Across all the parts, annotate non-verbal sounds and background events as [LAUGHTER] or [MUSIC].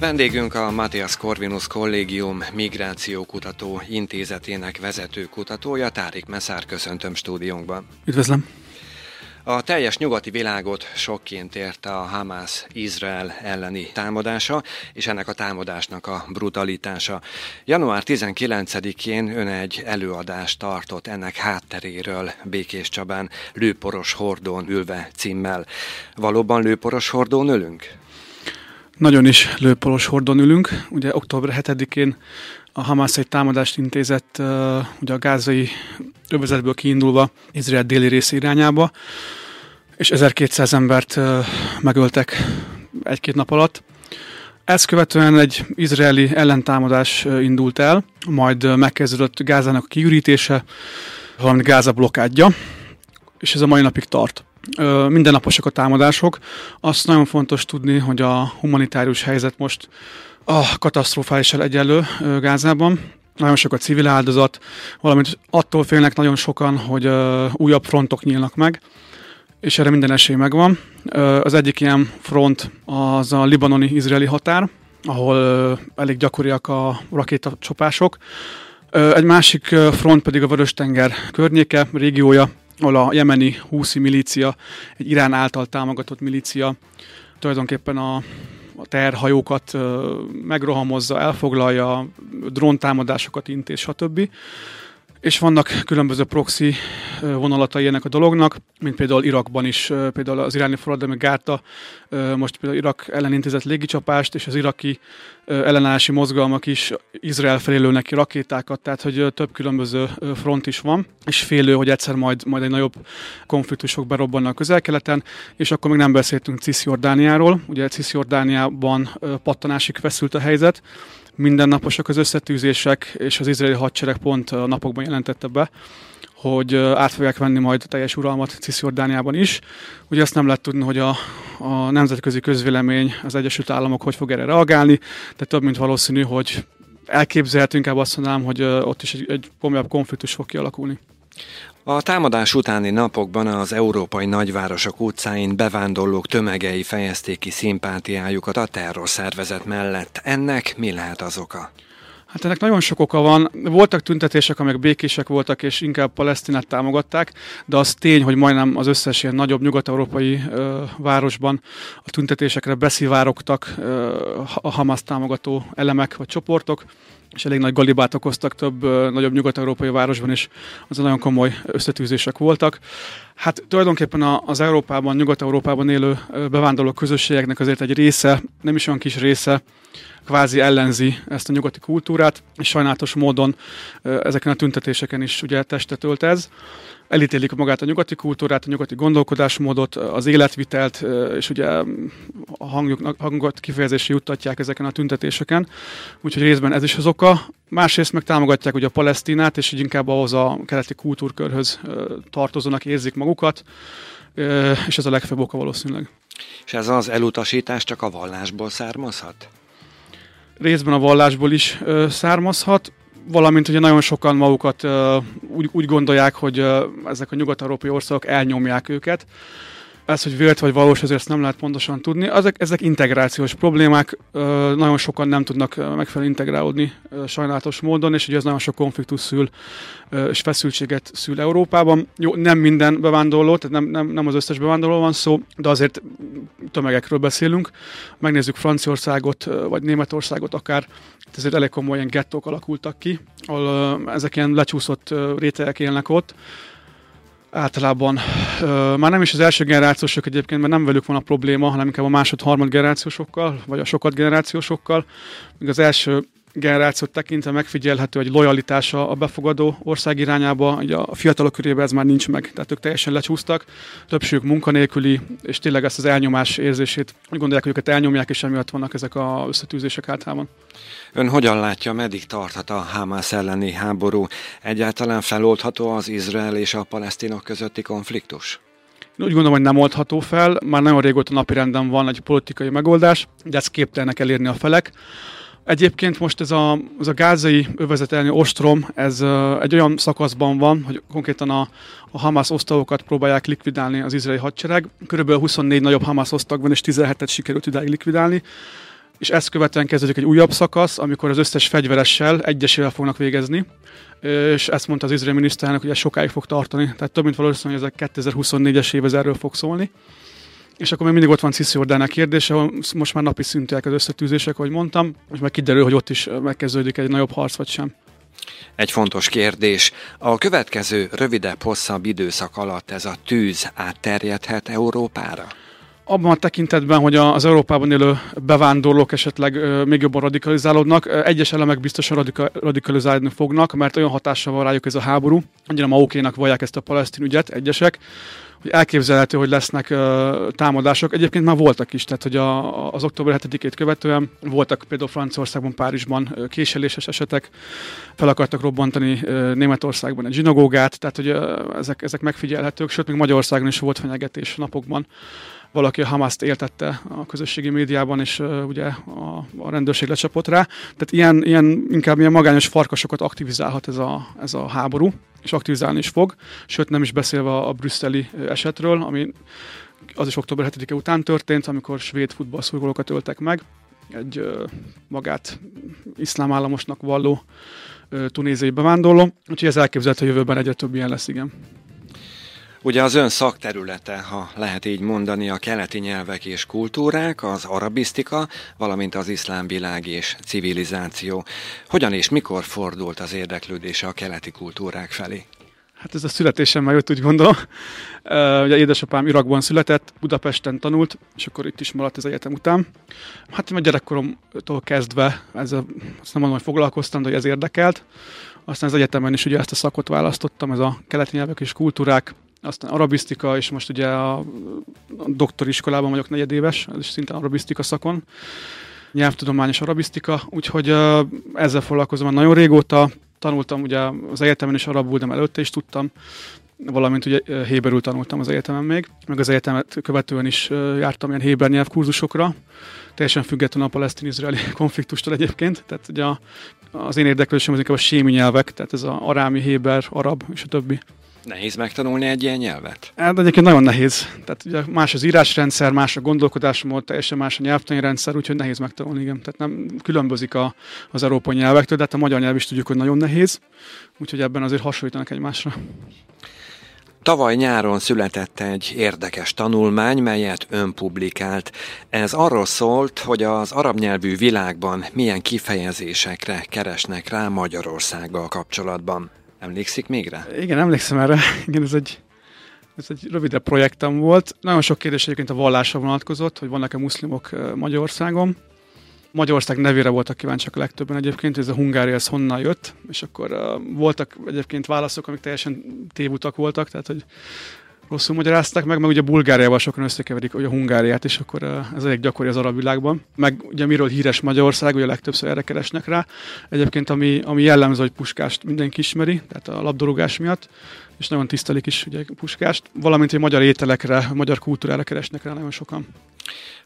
Vendégünk a Matthias Corvinus Kollégium Migrációkutató Intézetének vezető kutatója, Tárik Messzár, köszöntöm stúdiónkban. Üdvözlöm! A teljes nyugati világot sokként érte a Hamas Izrael elleni támadása, és ennek a támadásnak a brutalitása. Január 19-én ön egy előadást tartott ennek hátteréről Békés Csabán, Lőporos hordón ülve címmel. Valóban lőporos hordón ülünk? Nagyon is lőporos hordon ülünk. Ugye október 7-én a Hamas egy támadást intézett uh, ugye a gázai övezetből kiindulva Izrael déli rész irányába, és 1200 embert uh, megöltek egy-két nap alatt. Ezt követően egy izraeli ellentámadás indult el, majd megkezdődött Gázának a kiürítése, valamint Gáza blokkádja, és ez a mai napig tart mindennaposak a támadások. Azt nagyon fontos tudni, hogy a humanitárius helyzet most a katasztrofálisan egyenlő Gázában. Nagyon sok a civil áldozat, valamint attól félnek nagyon sokan, hogy újabb frontok nyílnak meg, és erre minden esély megvan. Az egyik ilyen front az a libanoni-izraeli határ, ahol elég gyakoriak a rakétacsopások. Egy másik front pedig a Vörös-tenger környéke, régiója, ahol a jemeni húszi milícia, egy Irán által támogatott milícia tulajdonképpen a, a terhajókat megrohamozza, elfoglalja, dróntámadásokat intéz, stb. És vannak különböző proxy vonalatai ennek a dolognak, mint például Irakban is, például az iráni forradalmi gárta most például Irak ellen intézett légicsapást, és az iraki ellenállási mozgalmak is Izrael felé lőnek ki rakétákat, tehát hogy több különböző front is van, és félő, hogy egyszer majd, majd egy nagyobb konfliktusok berobbannak közel-keleten, és akkor még nem beszéltünk Cisjordániáról, ugye Cisjordániában pattanásig feszült a helyzet, mindennaposak az összetűzések, és az izraeli hadsereg pont a napokban jelentette be, hogy át fogják venni majd a teljes uralmat Cisjordániában is. Ugye azt nem lehet tudni, hogy a, a nemzetközi közvélemény, az Egyesült Államok hogy fog erre reagálni, de több mint valószínű, hogy elképzelhető, inkább azt mondanám, hogy ott is egy, egy komolyabb konfliktus fog kialakulni. A támadás utáni napokban az európai nagyvárosok utcáin bevándorlók tömegei fejezték ki szimpátiájukat a terrorszervezet mellett. Ennek mi lehet az oka? Hát ennek nagyon sok oka van. Voltak tüntetések, amelyek békések voltak, és inkább Palesztinát támogatták, de az tény, hogy majdnem az összes ilyen nagyobb nyugat-európai ö, városban a tüntetésekre beszivárogtak ö, a Hamas támogató elemek vagy csoportok, és elég nagy galibát okoztak több ö, nagyobb nyugat-európai városban is, az nagyon komoly összetűzések voltak. Hát tulajdonképpen az Európában, Nyugat-Európában élő bevándorló közösségeknek azért egy része, nem is olyan kis része, kvázi ellenzi ezt a nyugati kultúrát, és sajnálatos módon ezeken a tüntetéseken is ugye testet ölt ez. Elítélik magát a nyugati kultúrát, a nyugati gondolkodásmódot, az életvitelt, és ugye a hangjuk, hangot kifejezésre juttatják ezeken a tüntetéseken. Úgyhogy részben ez is az oka. Másrészt meg támogatják ugye a Palesztinát, és így inkább ahhoz a keleti kultúrkörhöz tartozónak érzik magukat, és ez a legfőbb oka valószínűleg. És ez az elutasítás csak a vallásból származhat? Részben a vallásból is ö, származhat, valamint ugye nagyon sokan magukat ö, úgy, úgy gondolják, hogy ö, ezek a nyugat-európai országok elnyomják őket, ez, hogy vélt vagy valós, ezért ezt nem lehet pontosan tudni. Ezek, ezek integrációs problémák, nagyon sokan nem tudnak megfelelően integrálódni sajnálatos módon, és ugye ez nagyon sok konfliktus szül és feszültséget szül Európában. Jó, nem minden bevándorló, tehát nem, nem, nem az összes bevándorló van szó, de azért tömegekről beszélünk. Megnézzük Franciaországot, vagy Németországot akár, ezért elég komoly ilyen gettók alakultak ki, ahol ezek ilyen lecsúszott rétegek élnek ott, általában már nem is az első generációsok egyébként, mert nem velük van a probléma, hanem inkább a másod-harmad generációsokkal, vagy a sokat generációsokkal. Míg az első generációt tekintve megfigyelhető egy lojalitása a befogadó ország irányába, ugye a fiatalok körében ez már nincs meg, tehát ők teljesen lecsúsztak, többségük munkanélküli, és tényleg ezt az elnyomás érzését úgy gondolják, hogy őket elnyomják, és emiatt vannak ezek a összetűzések általában. Ön hogyan látja, meddig tarthat a Hamas elleni háború? Egyáltalán feloldható az Izrael és a palesztinok közötti konfliktus? Én úgy gondolom, hogy nem oldható fel, már nagyon régóta napirenden van egy politikai megoldás, de ezt képtelenek elérni a felek. Egyébként most ez a, ez a gázai övezet elleni ostrom, ez uh, egy olyan szakaszban van, hogy konkrétan a, a Hamas osztagokat próbálják likvidálni az izraeli hadsereg. Körülbelül 24 nagyobb Hamas osztag van, és 17-et sikerült idáig likvidálni. és ezt követően kezdődik egy újabb szakasz, amikor az összes fegyveressel egyesével fognak végezni, és ezt mondta az izraeli miniszterelnök, hogy ez sokáig fog tartani, tehát több mint valószínű, hogy ez a 2024-es év ez erről fog szólni. És akkor még mindig ott van Cisziordán a kérdése, ahol most már napi szintűek az összetűzések, ahogy mondtam, és meg kiderül, hogy ott is megkezdődik egy nagyobb harc, vagy sem. Egy fontos kérdés. A következő rövidebb, hosszabb időszak alatt ez a tűz átterjedhet Európára? Abban a tekintetben, hogy az Európában élő bevándorlók esetleg még jobban radikalizálódnak, egyes elemek biztosan radika- radikalizálni fognak, mert olyan hatással van rájuk ez a háború, annyira maókénak vallják ezt a palesztin ügyet egyesek, hogy elképzelhető, hogy lesznek uh, támadások. Egyébként már voltak is, tehát hogy a, az október 7-ét követően voltak például Franciaországban, Párizsban uh, késeléses esetek, fel akartak robbantani uh, Németországban egy zsinagógát, tehát hogy uh, ezek, ezek megfigyelhetők, sőt még Magyarországon is volt fenyegetés napokban valaki a Hamaszt éltette a közösségi médiában, és ugye a, a rendőrség lecsapott rá. Tehát ilyen, ilyen inkább ilyen magányos farkasokat aktivizálhat ez a, ez a háború, és aktivizálni is fog, sőt nem is beszélve a, brüsszeli esetről, ami az is október 7-e után történt, amikor svéd futballszurkolókat öltek meg, egy uh, magát iszlám államosnak valló uh, tunéziai bevándorló, úgyhogy ez elképzelhető, hogy jövőben egyre több ilyen lesz, igen. Ugye az ön szakterülete, ha lehet így mondani, a keleti nyelvek és kultúrák, az arabisztika, valamint az iszlám világ és civilizáció. Hogyan és mikor fordult az érdeklődése a keleti kultúrák felé? Hát ez a születésem már jött, úgy gondolom. Uh, ugye édesapám Irakban született, Budapesten tanult, és akkor itt is maradt az egyetem után. Hát én a gyerekkoromtól kezdve, ezzel azt nem mondom, hogy foglalkoztam, de hogy ez érdekelt. Aztán az egyetemen is ugye ezt a szakot választottam, ez a keleti nyelvek és kultúrák, aztán arabisztika, és most ugye a, a doktoriskolában vagyok negyedéves, ez is szinte arabisztika szakon, nyelvtudomány és arabisztika, úgyhogy ezzel foglalkozom már nagyon régóta, tanultam ugye az egyetemen is arabul, de előtte is tudtam, valamint ugye héberül tanultam az egyetemen még, meg az egyetemet követően is jártam ilyen héber nyelvkurzusokra, teljesen független a palesztin-izraeli [LAUGHS] konfliktustól egyébként, tehát ugye az én érdeklődésem az inkább a sémi nyelvek, tehát ez a arámi, héber, arab és a többi. Nehéz megtanulni egy ilyen nyelvet? Hát egyébként nagyon nehéz. Tehát ugye más az írásrendszer, más a gondolkodásmód, teljesen más a nyelvtani rendszer, úgyhogy nehéz megtanulni, igen. Tehát nem különbözik a, az európai nyelvektől, de hát a magyar nyelv is tudjuk, hogy nagyon nehéz, úgyhogy ebben azért hasonlítanak egymásra. Tavaly nyáron született egy érdekes tanulmány, melyet ön publikált. Ez arról szólt, hogy az arab nyelvű világban milyen kifejezésekre keresnek rá Magyarországgal kapcsolatban. Emlékszik még rá? Igen, emlékszem erre. [LAUGHS] Igen, ez egy, ez egy rövidebb projektem volt. Nagyon sok kérdés egyébként a vallásra vonatkozott, hogy vannak-e muszlimok Magyarországon. Magyarország nevére voltak kíváncsiak a legtöbben egyébként, ez a Hungária ez honnan jött, és akkor uh, voltak egyébként válaszok, amik teljesen tévutak voltak, tehát hogy rosszul magyarázták meg, meg ugye Bulgáriával sokan összekeverik ugye a Hungáriát, és akkor ez elég gyakori az arab világban. Meg ugye miről híres Magyarország, ugye legtöbbször erre keresnek rá. Egyébként ami, ami jellemző, hogy Puskást mindenki ismeri, tehát a labdarúgás miatt, és nagyon tisztelik is ugye Puskást, valamint hogy magyar ételekre, magyar kultúrára keresnek rá nagyon sokan.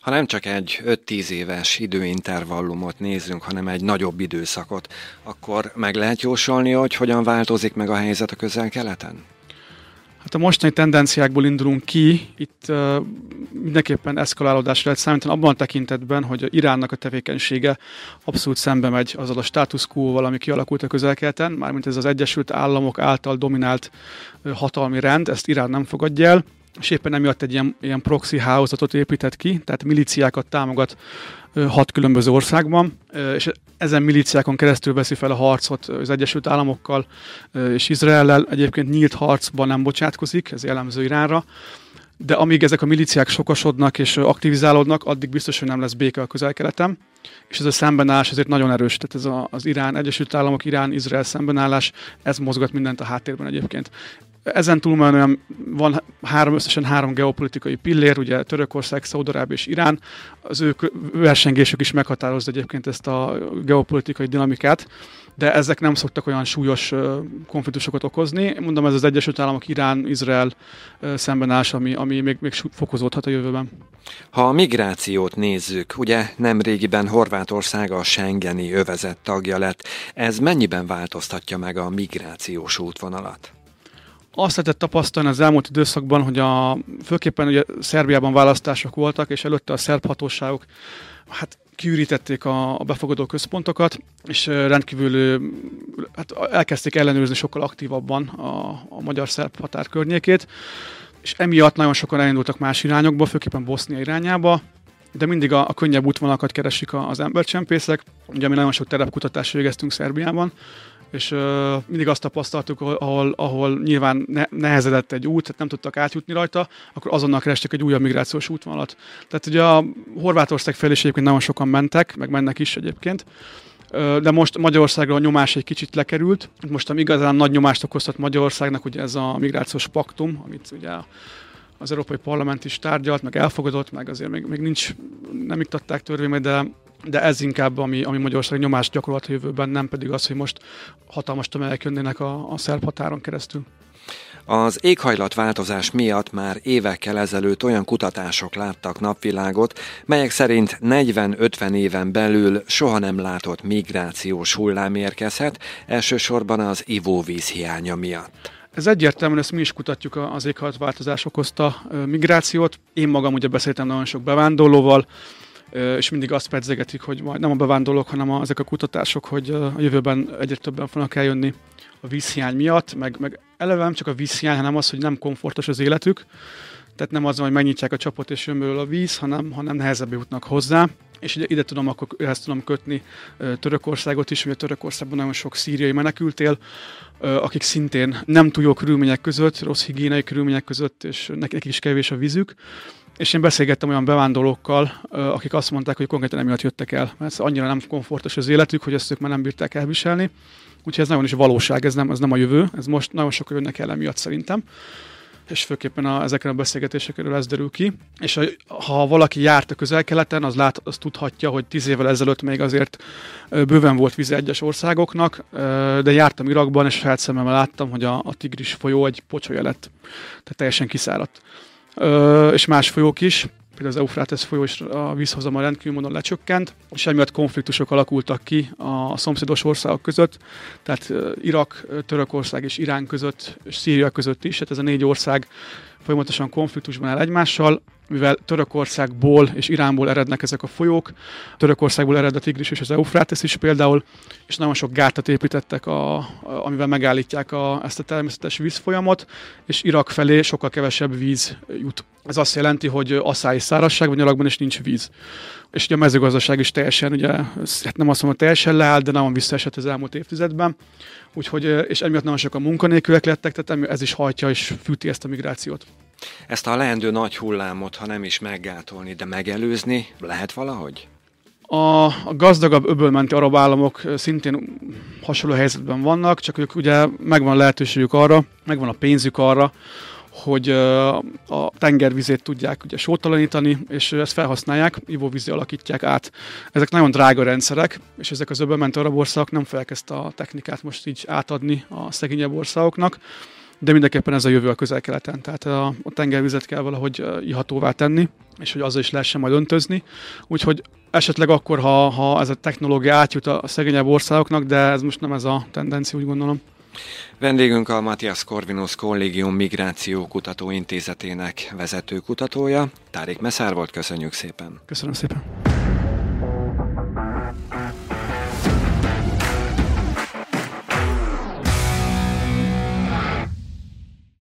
Ha nem csak egy 5-10 éves időintervallumot nézünk, hanem egy nagyobb időszakot, akkor meg lehet jósolni, hogy hogyan változik meg a helyzet a közel-keleten? Hát a mostani tendenciákból indulunk ki, itt uh, mindenképpen eszkalálódás lehet számítani abban a tekintetben, hogy a Iránnak a tevékenysége abszolút szembe megy azzal a status quo-val, ami kialakult a közelkeleten, mármint ez az Egyesült Államok által dominált uh, hatalmi rend, ezt Irán nem fogadja el, és éppen emiatt egy ilyen, ilyen proxy hálózatot épített ki, tehát miliciákat támogat hat különböző országban, és ezen milíciákon keresztül veszi fel a harcot az Egyesült Államokkal és Izraellel. Egyébként nyílt harcban nem bocsátkozik, ez jellemző Iránra, de amíg ezek a milíciák sokasodnak és aktivizálódnak, addig biztos, hogy nem lesz béke a közel-keleten. És ez a szembenállás azért nagyon erős, tehát ez a, az Irán, Egyesült Államok, Irán, Izrael szembenállás, ez mozgat mindent a háttérben egyébként. Ezen túlmenően van három, összesen három geopolitikai pillér, ugye Törökország, Szaudarábia és Irán. Az ő versengésük is meghatározza egyébként ezt a geopolitikai dinamikát, de ezek nem szoktak olyan súlyos konfliktusokat okozni. Mondom, ez az Egyesült Államok, Irán, Izrael szembenállás, ami, ami még, még fokozódhat a jövőben. Ha a migrációt nézzük, ugye nem régiben Horvátország a Schengeni övezet tagja lett. Ez mennyiben változtatja meg a migrációs útvonalat? Azt lehetett tapasztalni az elmúlt időszakban, hogy a, főképpen ugye Szerbiában választások voltak, és előtte a szerb hatóságok hát kiürítették a, a befogadó központokat, és rendkívül hát elkezdték ellenőrizni sokkal aktívabban a, a magyar-szerb határ környékét, és emiatt nagyon sokan elindultak más irányokba, főképpen Bosznia irányába, de mindig a, a könnyebb útvonalakat keresik az embercsempészek. Ugye mi nagyon sok terepkutatást végeztünk Szerbiában, és uh, mindig azt tapasztaltuk, ahol, ahol nyilván ne, nehezedett egy út, tehát nem tudtak átjutni rajta, akkor azonnal kerestek egy újabb migrációs útvonalat. Tehát ugye a Horvátország felé is egyébként nagyon sokan mentek, meg mennek is egyébként, de most Magyarországra a nyomás egy kicsit lekerült. Most ami igazán nagy nyomást okoztat Magyarországnak, ugye ez a migrációs paktum, amit ugye az Európai Parlament is tárgyalt, meg elfogadott, meg azért még, még nincs, nem iktatták törvénybe, de de ez inkább, ami, ami Magyarország nyomást gyakorolt a jövőben, nem pedig az, hogy most hatalmas tömegek jönnének a, a szerb határon keresztül. Az éghajlatváltozás miatt már évekkel ezelőtt olyan kutatások láttak napvilágot, melyek szerint 40-50 éven belül soha nem látott migrációs hullám érkezhet, elsősorban az ivóvíz hiánya miatt. Ez egyértelműen, ezt mi is kutatjuk az éghajlatváltozás okozta migrációt. Én magam ugye beszéltem nagyon sok bevándorlóval, és mindig azt pedzegetik, hogy majd nem a bevándorlók, hanem a, ezek a kutatások, hogy a jövőben egyre többen fognak eljönni a vízhiány miatt, meg, meg eleve nem csak a vízhiány, hanem az, hogy nem komfortos az életük, tehát nem az, hogy megnyitják a csapot és jön a víz, hanem, hanem nehezebb jutnak hozzá. És ide, ide tudom, akkor ezt tudom kötni Törökországot is, mert Törökországban nagyon sok szíriai menekültél, akik szintén nem túl jó körülmények között, rossz higiéniai körülmények között, és nekik is kevés a vízük. És én beszélgettem olyan bevándorlókkal, akik azt mondták, hogy konkrétan emiatt jöttek el, mert annyira nem komfortos az életük, hogy ezt ők már nem bírták elviselni. Úgyhogy ez nagyon is valóság, ez nem, ez nem a jövő, ez most nagyon sokan jönnek el emiatt szerintem és főképpen a, ezeken a beszélgetésekről ez derül ki. És ha, ha valaki járt a közel-keleten, az, lát, az tudhatja, hogy tíz évvel ezelőtt még azért bőven volt víz egyes országoknak, de jártam Irakban, és saját szememmel láttam, hogy a, a Tigris folyó egy pocsolya lett, tehát teljesen kiszáradt. És más folyók is, például az Eufrates folyó és a vízhozama rendkívül módon lecsökkent, és emiatt konfliktusok alakultak ki a szomszédos országok között, tehát Irak, Törökország és Irán között, és Szíria között is, tehát ez a négy ország folyamatosan konfliktusban áll egymással, mivel Törökországból és Iránból erednek ezek a folyók, Törökországból ered a Tigris és az Eufrates is például, és nagyon sok gátat építettek, a, a, amivel megállítják a, ezt a természetes vízfolyamot, és Irak felé sokkal kevesebb víz jut. Ez azt jelenti, hogy asszály és szárazság, vagy nyalakban is nincs víz. És ugye a mezőgazdaság is teljesen, ugye, hát nem azt mondom, teljesen leállt, de nagyon visszaesett az elmúlt évtizedben. Úgyhogy, és emiatt nagyon sokan munkanélkülek lettek, tehát ez is hajtja és fűti ezt a migrációt. Ezt a leendő nagy hullámot, ha nem is meggátolni, de megelőzni, lehet valahogy? A, a gazdagabb öbölmenti arab államok szintén hasonló helyzetben vannak, csak ők ugye megvan lehetőségük arra, megvan a pénzük arra, hogy a tengervizét tudják ugye sótalanítani, és ezt felhasználják, ivóvízi alakítják át. Ezek nagyon drága rendszerek, és ezek az öbölmenti arab országok nem fogják ezt a technikát most így átadni a szegényebb országoknak de mindenképpen ez a jövő a közel-keleten. Tehát a, a tengervizet kell valahogy ihatóvá tenni, és hogy azzal is lehessen majd öntözni. Úgyhogy esetleg akkor, ha, ha ez a technológia átjut a szegényebb országoknak, de ez most nem ez a tendencia, úgy gondolom. Vendégünk a Matthias Corvinus Kollégium Migráció Kutató Intézetének vezető kutatója. Tárik Meszár volt, köszönjük szépen. Köszönöm szépen.